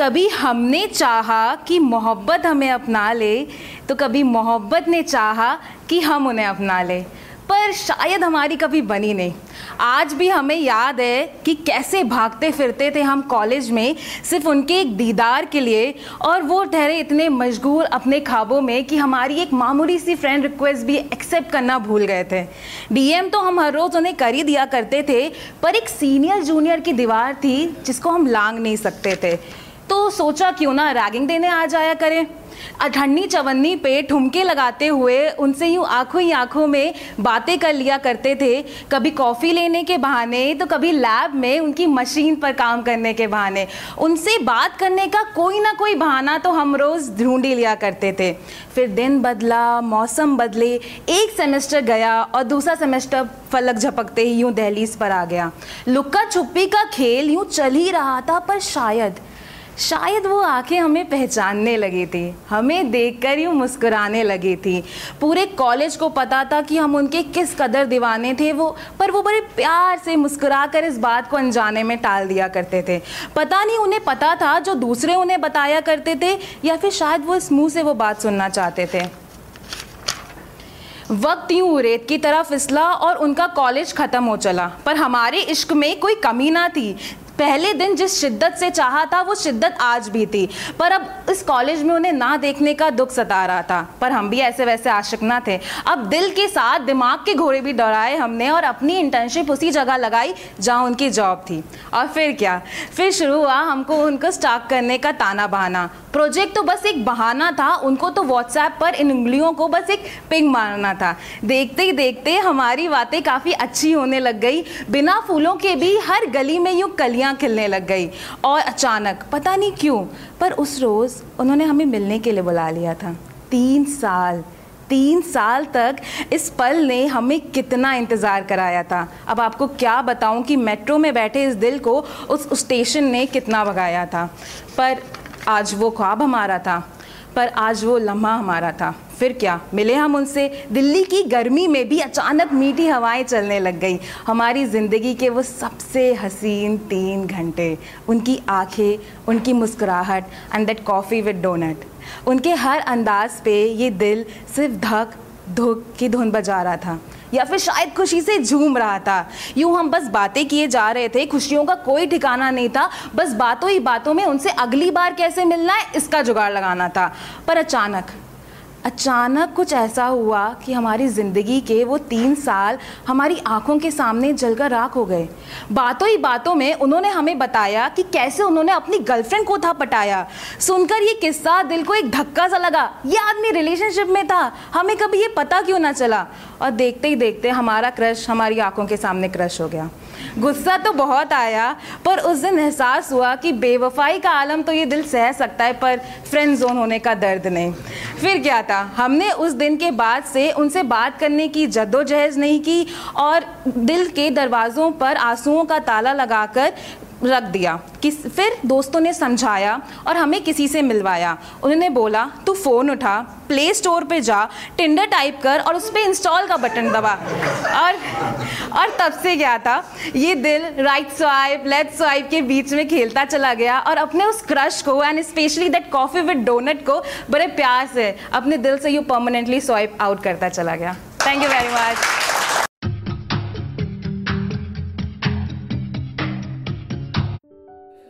कभी हमने चाहा कि मोहब्बत हमें अपना ले तो कभी मोहब्बत ने चाहा कि हम उन्हें अपना ले। पर शायद हमारी कभी बनी नहीं। आज भी हमें याद है कि कैसे भागते फिरते थे हम कॉलेज में, सिर्फ़ उनके एक दीदार के लिए, और वो ठहरे इतने मशगूल अपने ख्वाबों में कि हमारी एक मामूली सी फ्रेंड रिक्वेस्ट भी एक्सेप्ट करना भूल गए थे। डीएम तो हम हर रोज़ उन्हें कर ही दिया करते थे, पर एक सीनियर जूनियर की दीवार थी जिसको हम लांग नहीं सकते थे। तो सोचा क्यों ना रैगिंग देने आ जाया करें। अठन्नी चवन्नी पे ठुमके लगाते हुए उनसे यूँ आँखों ही आँखों में बातें कर लिया करते थे। कभी कॉफ़ी लेने के बहाने तो कभी लैब में उनकी मशीन पर काम करने के बहाने। उनसे बात करने का कोई ना कोई बहाना तो हम रोज़ ढूंढ लिया करते थे। फिर दिन बदला, मौसम बदले, एक सेमेस्टर गया और दूसरा सेमेस्टर फलक झपकते ही यूँ दहलीज पर आ गया। लुक्का छुप्पी का खेल यूँ चल ही रहा था, पर शायद शायद वो आँखें हमें पहचानने लगी थी, हमें देखकर यूँ मुस्कुराने लगी थी। पूरे कॉलेज को पता था कि हम उनके किस कदर दीवाने थे वो, पर वो बड़े प्यार से मुस्कुरा कर इस बात को अनजाने में टाल दिया करते थे। पता नहीं उन्हें पता था जो दूसरे उन्हें बताया करते थे, या फिर शायद वो इस मुँह से वो बात सुनना चाहते थे। वक्त यूँ रेत की तरह फिसला और उनका कॉलेज ख़त्म हो चला, पर हमारे इश्क में कोई कमी ना थी। पहले दिन जिस शिद्दत से चाहा था, वो शिद्दत आज भी थी। पर अब इस कॉलेज में उन्हें ना देखने का दुख सता रहा था। पर हम भी ऐसे वैसे आशिक ना थे। अब दिल के साथ, दिमाग के घोड़े भी दौड़ाए हमने और अपनी इंटर्नशिप उसी जगह लगाई जहाँ उनकी जॉब थी। और फिर क्या? फिर शुरू हुआ हमको उनको स्टाक करने का ताना बहाना। प्रोजेक्ट तो बस एक बहाना था, उनको तो व्हाट्सएप पर इन उंगलियों को बस एक पिंग मारना था। देखते ही देखते हमारी बातें काफ़ी अच्छी होने लग गई। बिना फूलों के भी हर गली में यूँ कलियाँ कलियाँ खिलने लग गई और अचानक, पता नहीं क्यों, पर उस रोज़ उन्होंने हमें मिलने के लिए बुला लिया था। तीन साल तीन साल तक इस पल ने हमें कितना इंतज़ार कराया था। अब आपको क्या बताऊँ कि मेट्रो में बैठे इस दिल को, उस स्टेशन ने कितना भगाया था। पर आज वो ख्वाब हमारा था, पर आज वो लम्हा हमारा था। फिर क्या? मिले हम उनसे। दिल्ली की गर्मी में भी अचानक मीठी हवाएँ चलने लग गई। हमारी ज़िंदगी के वो सबसे हसीन तीन घंटे। उनकी आँखें, उनकी मुस्कुराहट and that coffee with donut उनके हर अंदाज पे ये दिल सिर्फ़ धक, धुक की धुन बजा रहा था। या फिर शायद खुशी से झूम रहा था। यूँ हम बस बातें किए जा रहे थे। खुशियों का कोई ठिकाना नहीं था। बस बातों ही बातों में उनसे अगली बार कैसे मिलना है, इसका जुगाड़ लगाना था। पर अचानक अचानक कुछ ऐसा हुआ कि हमारी ज़िंदगी के वो तीन साल हमारी आँखों के सामने जलकर राख हो गए। बातों ही बातों में उन्होंने हमें बताया कि कैसे उन्होंने अपनी गर्लफ्रेंड को था पटाया। सुनकर ये किस्सा दिल को एक धक्का सा लगा। ये आदमी रिलेशनशिप में था। हमें कभी ये पता क्यों ना चला? और देखते ही देखते हमारा क्रश हमारी आँखों के सामने क्रश हो गया। गुस्सा तो बहुत आया, पर उस दिन एहसास हुआ कि बेवफाई का आलम तो ये दिल सह सकता है, पर फ्रेंड जोन होने का दर्द नहीं। फिर क्या था? हमने उस दिन के बाद से उनसे बात करने की जद्दोजहद नहीं की और दिल के दरवाज़ों पर आंसुओं का ताला लगाकर रख दिया। कि फिर दोस्तों ने समझाया और हमें किसी से मिलवाया। उन्होंने बोला, तू फ़ोन उठा, प्ले स्टोर पे जा, टिंडर टाइप कर और उस पर इंस्टॉल का बटन दबा। और और तब से क्या था? ये दिल राइट स्वाइप लेफ़्ट स्वाइप के बीच में खेलता चला गया और अपने उस क्रश को and specially that coffee with donut को बड़े प्यार से अपने दिल से यू परमानेंटली स्वाइप आउट करता चला गया। Thank you very much